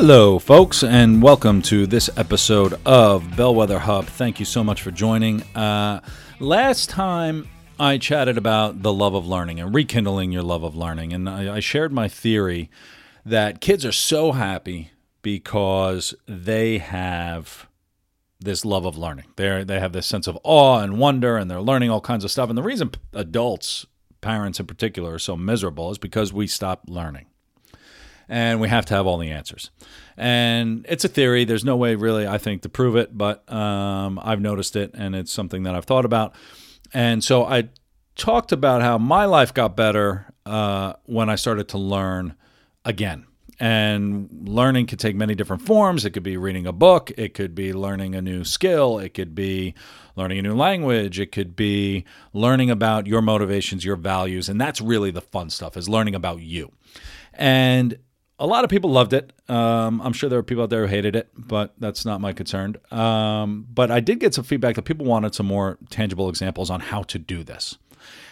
Hello, folks, and welcome to this episode of Bellwether Hub. Thank you so much for joining. Uh, last time I chatted about the love of learning and rekindling your love of learning, and I, I shared my theory that kids are so happy because they have this love of learning. They they have this sense of awe and wonder, and they're learning all kinds of stuff. And the reason adults, parents in particular, are so miserable is because we stop learning and we have to have all the answers. And it's a theory. There's no way, really, I think, to prove it, but um, I've noticed it, and it's something that I've thought about. And so I talked about how my life got better uh, when I started to learn again. And learning could take many different forms. It could be reading a book, it could be learning a new skill, it could be learning a new language, it could be learning about your motivations, your values. And that's really the fun stuff, is learning about you. And a lot of people loved it. Um, I'm sure there were people out there who hated it, but that's not my concern. Um, but I did get some feedback that people wanted some more tangible examples on how to do this,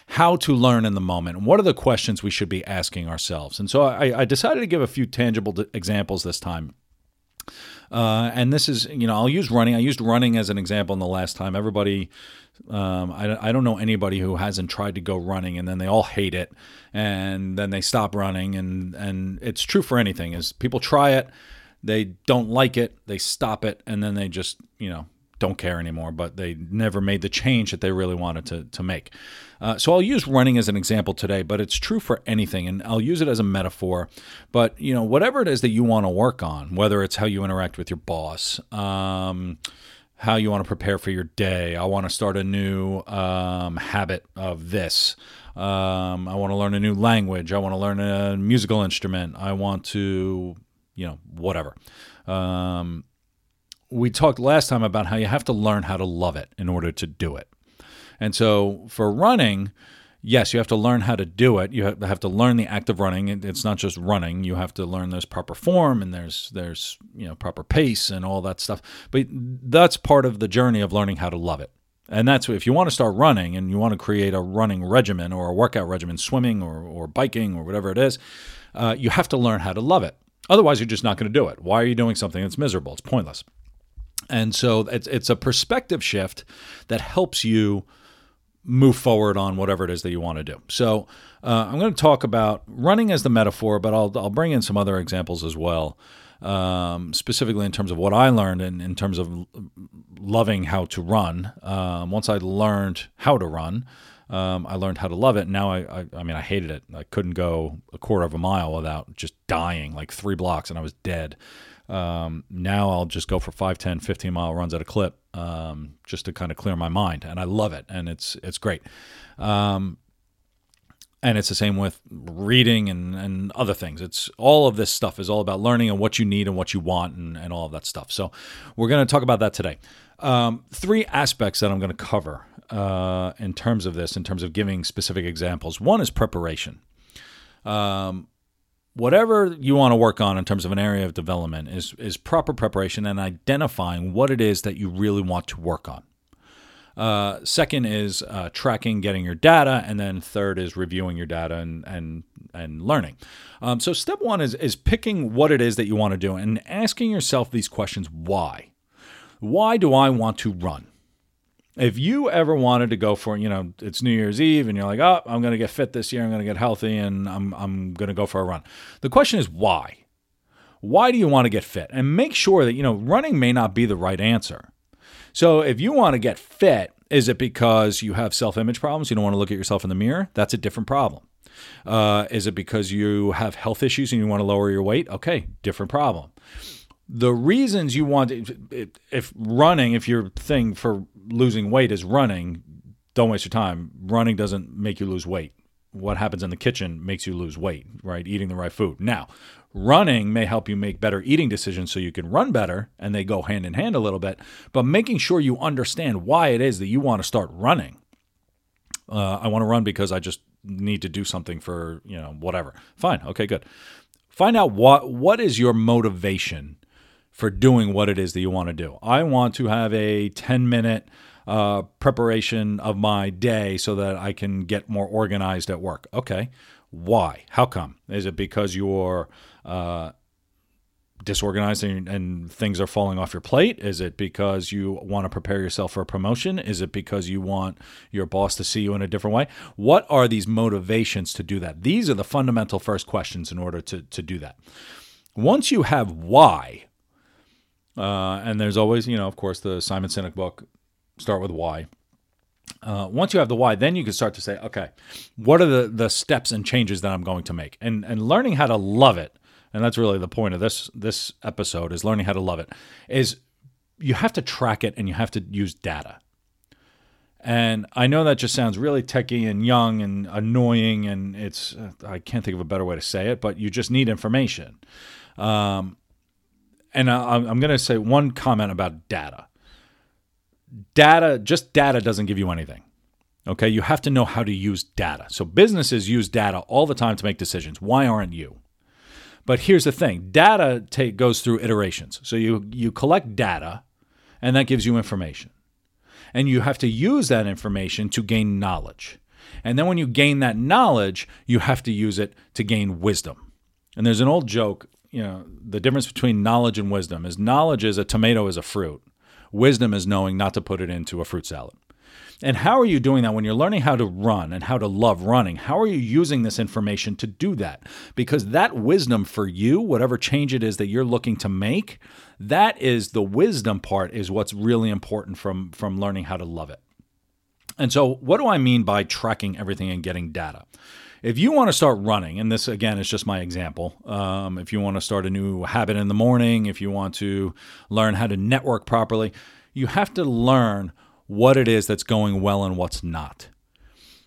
how to learn in the moment, and what are the questions we should be asking ourselves. And so I, I decided to give a few tangible examples this time. Uh, and this is, you know, I'll use running. I used running as an example in the last time. Everybody um, I, I don't know anybody who hasn't tried to go running and then they all hate it and then they stop running and and it's true for anything is people try it they don't like it they stop it and then they just you know don't care anymore but they never made the change that they really wanted to, to make. Uh, so i'll use running as an example today but it's true for anything and i'll use it as a metaphor but you know whatever it is that you want to work on whether it's how you interact with your boss um, how you want to prepare for your day. I want to start a new um, habit of this. Um, I want to learn a new language. I want to learn a musical instrument. I want to, you know, whatever. Um, we talked last time about how you have to learn how to love it in order to do it. And so for running, yes, you have to learn how to do it. You have to learn the act of running. It's not just running. You have to learn there's proper form and there's there's you know proper pace and all that stuff. But that's part of the journey of learning how to love it. And that's if you want to start running and you want to create a running regimen or a workout regimen, swimming or, or biking or whatever it is, uh, you have to learn how to love it. Otherwise, you're just not going to do it. Why are you doing something that's miserable? It's pointless. And so it's it's a perspective shift that helps you move forward on whatever it is that you want to do. So uh, I'm going to talk about running as the metaphor, but I'll, I'll bring in some other examples as well, um, specifically in terms of what I learned and in terms of loving how to run. Um, once I learned how to run, um, I learned how to love it. Now I, I, I, mean, I hated it. I couldn't go a quarter of a mile without just dying, like three blocks, and I was dead. Um, now I'll just go for 5, 10, 15 mile runs at a clip um, just to kind of clear my mind. And I love it. And it's, it's great. Um, and it's the same with reading and, and other things. It's all of this stuff is all about learning and what you need and what you want and, and all of that stuff. So we're going to talk about that today. Um, three aspects that I'm going to cover uh, in terms of this, in terms of giving specific examples. One is preparation. Um, whatever you want to work on in terms of an area of development is is proper preparation and identifying what it is that you really want to work on. Uh, second is uh, tracking, getting your data, and then third is reviewing your data and and and learning. Um, so step one is is picking what it is that you want to do and asking yourself these questions: Why? Why do I want to run? If you ever wanted to go for, you know, it's New Year's Eve and you're like, oh, I'm going to get fit this year, I'm going to get healthy, and I'm, I'm going to go for a run. The question is why? Why do you want to get fit? And make sure that, you know, running may not be the right answer. So if you want to get fit, is it because you have self image problems? You don't want to look at yourself in the mirror? That's a different problem. Uh, is it because you have health issues and you want to lower your weight? Okay, different problem the reasons you want if running if your thing for losing weight is running don't waste your time running doesn't make you lose weight what happens in the kitchen makes you lose weight, right? Eating the right food. Now, running may help you make better eating decisions so you can run better and they go hand in hand a little bit, but making sure you understand why it is that you want to start running. Uh, I want to run because I just need to do something for, you know, whatever. Fine. Okay, good. Find out what what is your motivation for doing what it is that you want to do. I want to have a 10 minute uh, preparation of my day so that I can get more organized at work. Okay. Why? How come? Is it because you're uh, disorganized and, and, things are falling off your plate? Is it because you want to prepare yourself for a promotion? Is it because you want your boss to see you in a different way? What are these motivations to do that? These are the fundamental first questions in order to, to do that. Once you have why, uh, and there's always, you know, of course, the Simon Sinek book, Start with Why. Uh, once you have the why, then you can start to say, okay, what are the, the steps and changes that I'm going to make? And, and learning how to love it, and that's really the point of this, this episode is learning how to love it, is you have to track it and you have to use data. And I know that just sounds really techy and young and annoying, and it's, I can't think of a better way to say it, but you just need information. Um, and I, I'm going to say one comment about data. Data, just data doesn't give you anything. Okay, you have to know how to use data. So businesses use data all the time to make decisions. Why aren't you? But here's the thing: data take, goes through iterations. So you you collect data, and that gives you information, and you have to use that information to gain knowledge. And then when you gain that knowledge, you have to use it to gain wisdom. And there's an old joke you know, the difference between knowledge and wisdom is knowledge is a tomato is a fruit. Wisdom is knowing not to put it into a fruit salad. And how are you doing that when you're learning how to run and how to love running? How are you using this information to do that? Because that wisdom for you, whatever change it is that you're looking to make, that is the wisdom part is what's really important from from learning how to love it. And so what do I mean by tracking everything and getting data? If you want to start running, and this again is just my example, um, if you want to start a new habit in the morning, if you want to learn how to network properly, you have to learn what it is that's going well and what's not,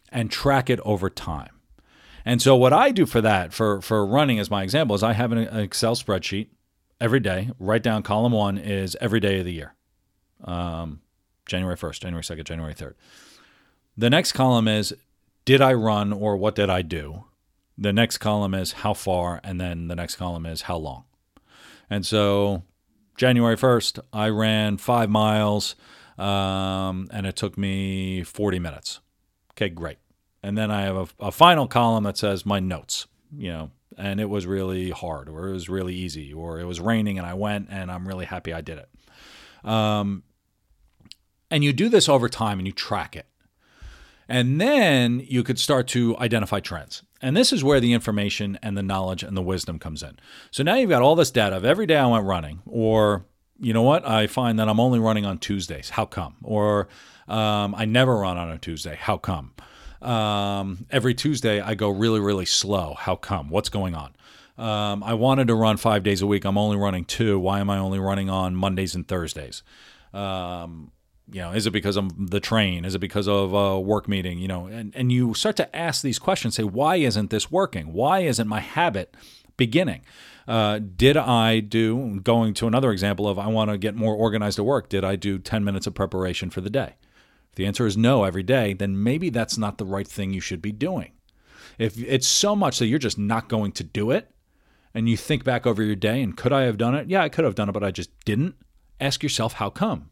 and track it over time. And so, what I do for that, for for running as my example, is I have an Excel spreadsheet every day. Write down column one is every day of the year, um, January first, January second, January third. The next column is did I run or what did I do? The next column is how far, and then the next column is how long. And so January 1st, I ran five miles um, and it took me 40 minutes. Okay, great. And then I have a, a, final column that says my notes, you know, and it was really hard or it was really easy or it was raining and I went and I'm really happy I did it. Um, and you do this over time and you track it. And then you could start to identify trends. And this is where the information and the knowledge and the wisdom comes in. So now you've got all this data of every day I went running, or you know what? I find that I'm only running on Tuesdays. How come? Or um, I never run on a Tuesday. How come? Um, every Tuesday I go really, really slow. How come? What's going on? Um, I wanted to run five days a week. I'm only running two. Why am I only running on Mondays and Thursdays? Um, you know, is it because of the train? Is it because of a work meeting? You know, and, and you start to ask these questions, say, why isn't this working? Why isn't my habit beginning? Uh, did I do, going to another example of I want to get more organized at work, did I do 10 minutes of preparation for the day? If the answer is no every day, then maybe that's not the right thing you should be doing. If it's so much that you're just not going to do it, and you think back over your day and could I have done it? Yeah, I could have done it, but I just didn't. Ask yourself, how come?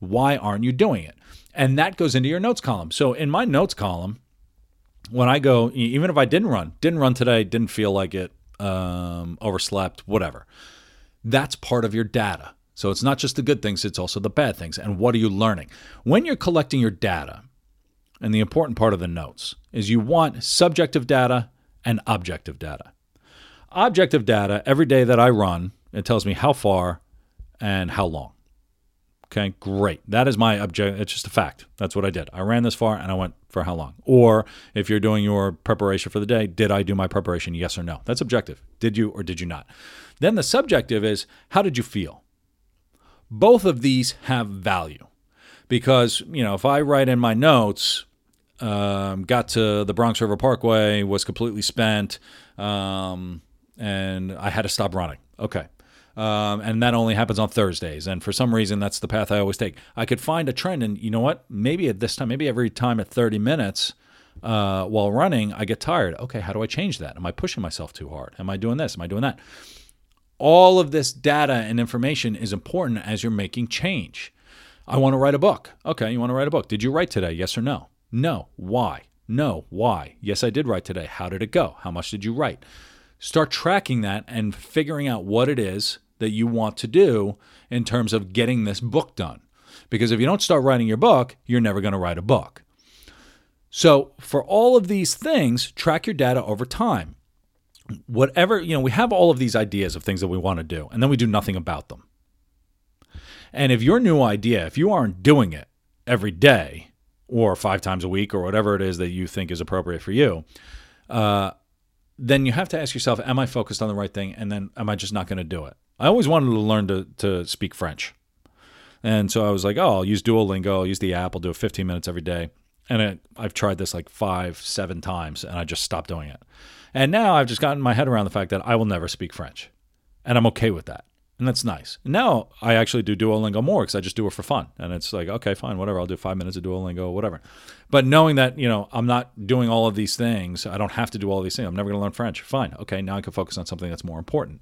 Why aren't you doing it? And that goes into your notes column. So in my notes column, when I go, even if I didn't run, didn't run today, didn't feel like it, um, overslept, whatever, that's part of your data. So it's not just the good things, it's also the bad things. And what are you learning? When you're collecting your data, and the important part of the notes is you want subjective data and objective data. Objective data, every day that I run, it tells me how far and how long. Okay, great. That is my object. It's just a fact. That's what I did. I ran this far and I went for how long? Or if you're doing your preparation for the day, did I do my preparation? Yes or no? That's objective. Did you or did you not? Then the subjective is how did you feel? Both of these have value because, you know, if I write in my notes, um, got to the Bronx River Parkway, was completely spent, um, and I had to stop running. Okay. Um, and that only happens on Thursdays. And for some reason, that's the path I always take. I could find a trend, and you know what? Maybe at this time, maybe every time at 30 minutes uh, while running, I get tired. Okay, how do I change that? Am I pushing myself too hard? Am I doing this? Am I doing that? All of this data and information is important as you're making change. I want to write a book. Okay, you want to write a book. Did you write today? Yes or no? No. Why? No. Why? Yes, I did write today. How did it go? How much did you write? Start tracking that and figuring out what it is that you want to do in terms of getting this book done. Because if you don't start writing your book, you're never going to write a book. So, for all of these things, track your data over time. Whatever, you know, we have all of these ideas of things that we want to do, and then we do nothing about them. And if your new idea, if you aren't doing it every day or five times a week or whatever it is that you think is appropriate for you, uh, then you have to ask yourself, am I focused on the right thing? And then am I just not going to do it? I always wanted to learn to, to speak French. And so I was like, oh, I'll use Duolingo, I'll use the app, I'll do it 15 minutes every day. And it, I've tried this like five, seven times, and I just stopped doing it. And now I've just gotten my head around the fact that I will never speak French. And I'm okay with that and that's nice. Now I actually do Duolingo more because I just do it for fun, and it's like okay, fine, whatever. I'll do five minutes of Duolingo, whatever. But knowing that you know I'm not doing all of these things, I don't have to do all these things. I'm never going to learn French. Fine, okay. Now I can focus on something that's more important.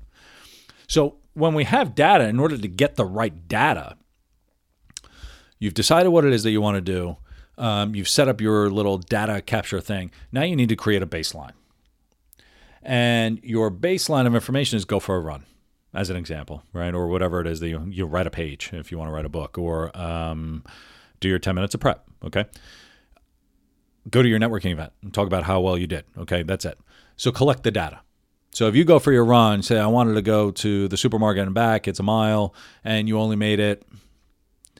So when we have data, in order to get the right data, you've decided what it is that you want to do. Um, you've set up your little data capture thing. Now you need to create a baseline. And your baseline of information is go for a run as an example, right? Or whatever it is that you, you write a page if you want to write a book, or um, do your 10 minutes of prep, okay? Go to your networking event and talk about how well you did, okay? That's it. So collect the data. So if you go for your run, say, I wanted to go to the supermarket and back, it's a mile, and you only made it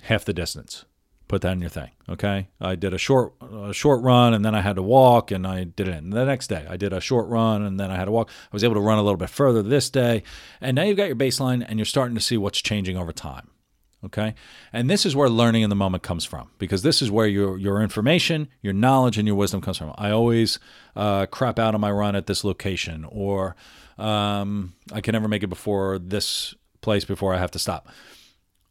half the distance put that in your thing. Okay. I did a short a short run and then I had to walk and I did it. And the next day I did a short run and then I had to walk. I was able to run a little bit further this day. And now you've got your baseline and you're starting to see what's changing over time. Okay. And this is where learning in the moment comes from because this is where your, your information, your knowledge, and your wisdom comes from. I always uh, crap out on my run at this location or um, I can never make it before this place before I have to stop.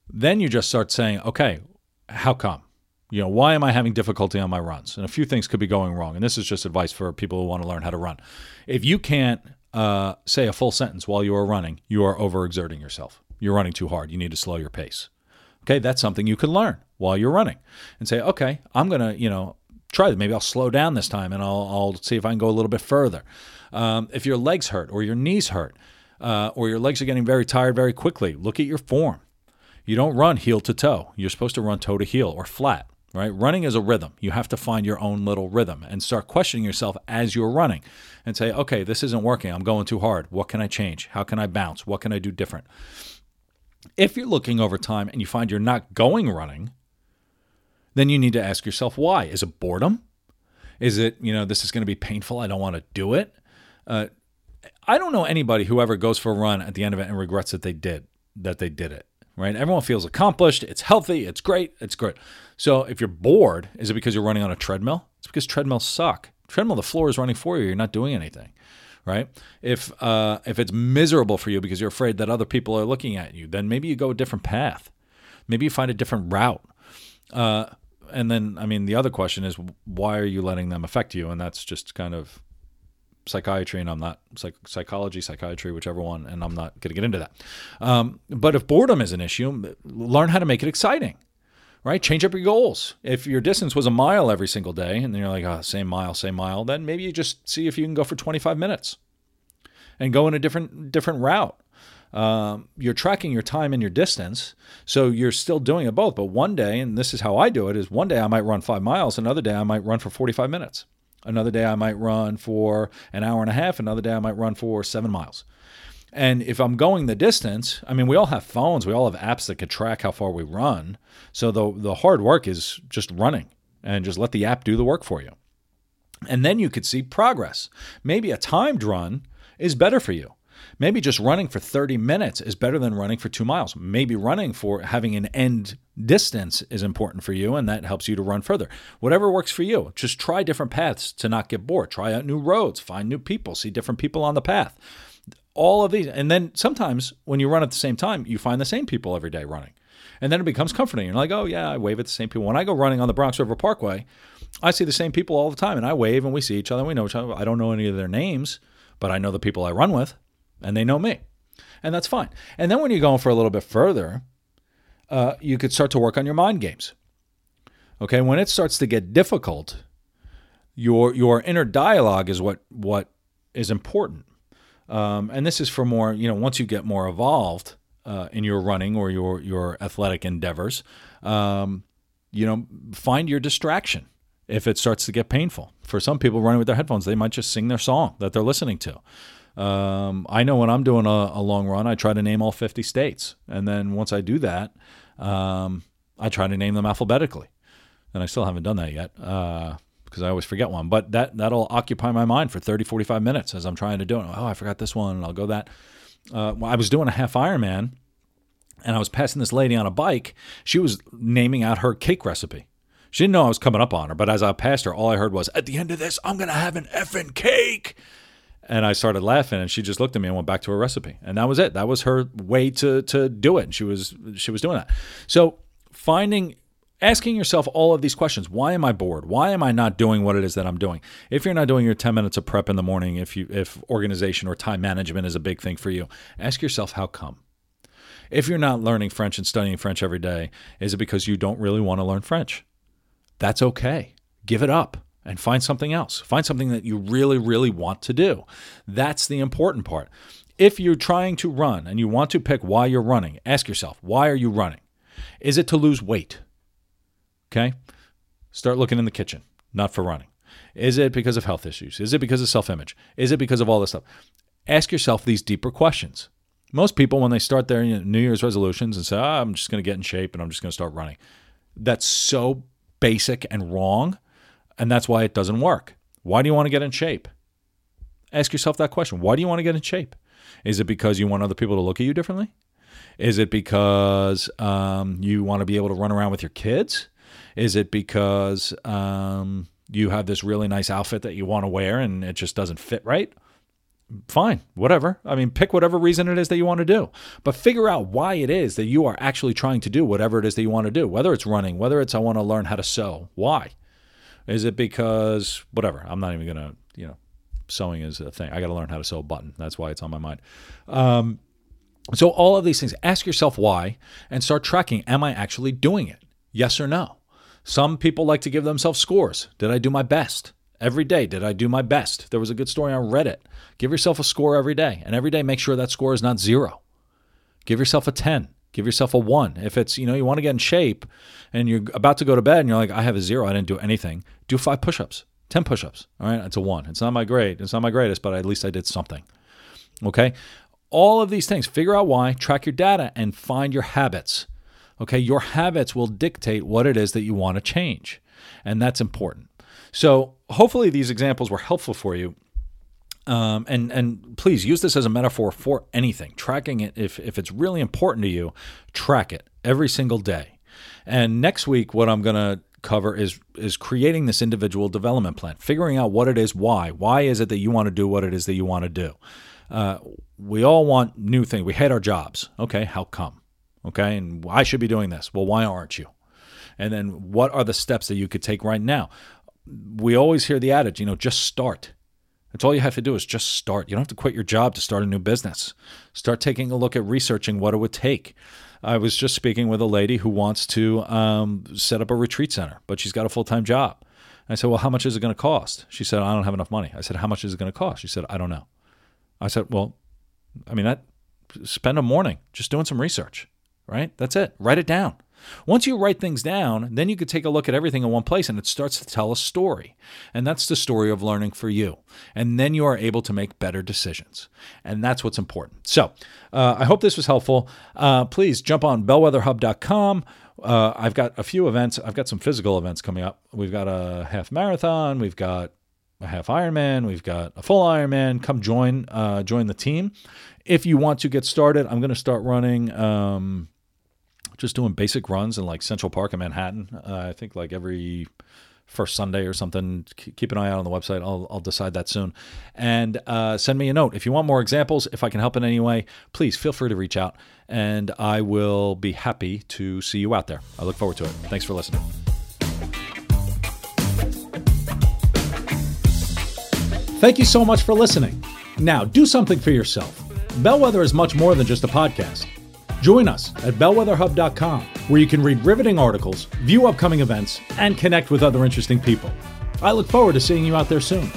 Then you just start saying, okay, how come? You know, why am I having difficulty on my runs? And a few things could be going wrong. And this is just advice for people who want to learn how to run. If you can't uh, say a full sentence while you are running, you are overexerting yourself. You're running too hard. You need to slow your pace. Okay, that's something you can learn while you're running and say, okay, I'm going to, you know, try that. Maybe I'll slow down this time and I'll, I'll see if I can go a little bit further. Um, if your legs hurt or your knees hurt uh, or your legs are getting very tired very quickly, look at your form. You don't run heel to toe. You're supposed to run toe to heel or flat, right? Running is a rhythm. You have to find your own little rhythm and start questioning yourself as you're running and say, okay, this isn't working. I'm going too hard. What can I change? How can I bounce? What can I do different? If you're looking over time and you find you're not going running, then you need to ask yourself why. Is it boredom? Is it, you know, this is going to be painful. I don't want to do it. Uh, I don't know anybody who ever goes for a run at the end of it and regrets that they did that they did it right? Everyone feels accomplished. It's healthy. It's great. It's great. So if you're bored, is it because you're running on a treadmill? It's because treadmills suck. Treadmill, the floor is running for you. You're not doing anything, right? If uh, if it's miserable for you because you're afraid that other people are looking at you, then maybe you go a different path. Maybe you find a different route. Uh, and then, I mean, the other question is, why are you letting them affect you? And that's just kind of psychiatry and I'm not psych- psychology, psychiatry, whichever one, and I'm not going to get into that. Um, but if boredom is an issue, learn how to make it exciting, right? Change up your goals. If your distance was a mile every single day and you're like, oh, same mile, same mile, then maybe you just see if you can go for 25 minutes and go in a different different route. Um, you're tracking your time and your distance, so you're still doing it both. But one day, and this is how I do it, is one day I might run five miles, another day I might run for 45 minutes. Another day I might run for an hour and a half. Another day I might run for seven miles. And if I'm going the distance, I mean, we all have phones, we all have apps that can track how far we run. So the the hard work is just running and just let the app do the work for you. And then you could see progress. Maybe a timed run is better for you. Maybe just running for 30 minutes is better than running for two miles. Maybe running for having an end distance is important for you, and that helps you to run further. Whatever works for you. Just try different paths to not get bored. Try out new roads, find new people, see different people on the path. All of these. And then sometimes when you run at the same time, you find the same people every day running. And then it becomes comforting. You're like, oh, yeah, I wave at the same people. When I go running on the Bronx River Parkway, I see the same people all the time, and I wave and we see each other. And We know each other. I don't know any of their names, but I know the people I run with, and they know me. And that's fine. And then when you're going for a little bit further, uh, you could start to work on your mind games. Okay, when it starts to get difficult, your your inner dialogue is what what is important. Um, and this is for more, you know, once you get more evolved uh, in your running or your your athletic endeavors, um, you know, find your distraction if it starts to get painful. For some people running with their headphones, they might just sing their song that they're listening to. Um, I know when I'm doing a, a, long run, I try to name all 50 states. And then once I do that, um, I try to name them alphabetically. And I still haven't done that yet uh, because I always forget one. But that, that'll occupy my mind for 30, 45 minutes as I'm trying to do it. Oh, I forgot this one, and I'll go that. Uh, well, I was doing a half Ironman, and I was passing this lady on a bike. She was naming out her cake recipe. She didn't know I was coming up on her, but as I passed her, all I heard was, At the end of this, I'm to have an effing cake. And I started laughing, and she just looked at me and went back to her recipe, and that was it. That was her way to to do it. And she was she was doing that. So finding asking yourself all of these questions why am i bored why am i not doing what it is that i'm doing if you're not doing your 10 minutes of prep in the morning if you if organization or time management is a big thing for you ask yourself how come if you're not learning french and studying french every day is it because you don't really want to learn french that's okay give it up and find something else. Find something that you really, really want to do. That's the important part. If you're trying to run and you want to pick why you're running, ask yourself, why are you running? Is it to lose weight? Okay? Start looking in the kitchen, not for running. Is it because of health issues? Is it because of self image? Is it because of all this stuff? Ask yourself these deeper questions. Most people, when they start their New Year's resolutions and say, oh, I'm just going to get in shape and I'm just going to start running, that's so basic and wrong and that's why it doesn't work. Why do you want to get in shape? Ask yourself that question. Why do you want to get in shape? Is it because you want other people to look at you differently? Is it because um, you want to be able to run around with your kids? Is it because um, you have this really nice outfit that you want to wear and it just doesn't fit right? Fine, whatever. I mean, pick whatever reason it is that you want to do, but figure out why it is that you are actually trying to do whatever it is that you want to do, whether it's running, whether it's I want to learn how to sew. Why? Is it because whatever? I'm not even gonna you know sewing is a thing. I got to learn how to sew a button. That's why it's on my mind. Um, so all of these things, ask yourself why, and start tracking. Am I actually doing it? Yes or no. Some people like to give themselves scores. Did I do my best? Every day, did I do my best? There was a good story on Reddit. Give yourself a score every day, and every day make sure that score is not zero. Give yourself a 10. Give yourself a one. If it's, you know, you want to get in shape and you're about to go to bed and you're like, I have a zero, I didn't do anything, do five push ups, 10 push ups. All right. It's a one. It's not my great. It's not my greatest, but at least I did something. Okay. All of these things, figure out why, track your data, and find your habits. Okay. Your habits will dictate what it is that you want to change. And that's important. So hopefully these examples were helpful for you. Um, and and please use this as a metaphor for anything. Tracking it, if if it's really important to you, track it every single day. And next week, what I'm going to cover is is creating this individual development plan, figuring out what it is, why, why is it that you want to do what it is that you want to do. Uh, we all want new things. We hate our jobs. Okay, how come? Okay, and I should be doing this. Well, why aren't you? And then what are the steps that you could take right now? We always hear the adage, you know, just start that's all you have to do is just start. You don't have to quit your job to start a new business. Start taking a look at researching what it would take. I was just speaking with a lady who wants to um, set up a retreat center, but she's got a full time job. I said, Well, how much is it going to cost? She said, I don't have enough money. I said, How much is it going to cost? She said, I don't know. I said, Well, I mean, that spend a morning just doing some research, right? That's it. Write it down. Once you write things down, then you could take a look at everything in one place and it starts to tell a story. And that's the story of learning for you. And then you are able to make better decisions. And that's what's important. So uh, I hope this was helpful. Uh, please jump on bellwetherhub.com. Uh, I've got a few events. I've got some physical events coming up. We've got a half marathon. We've got a half Ironman, we've got a full Ironman. Come join uh, join the team. If you want to get started, I'm going to start running. Um, just doing basic runs in like Central Park in Manhattan. Uh, I think like every first Sunday or something. Keep an eye out on the website. I'll, I'll decide that soon. And uh, send me a note. If you want more examples, if I can help in any way, please feel free to reach out and I will be happy to see you out there. I look forward to it. Thanks for listening. Thank you so much for listening. Now, do something for yourself. Bellwether is much more than just a podcast. Join us at bellwetherhub.com, where you can read riveting articles, view upcoming events, and connect with other interesting people. I look forward to seeing you out there soon.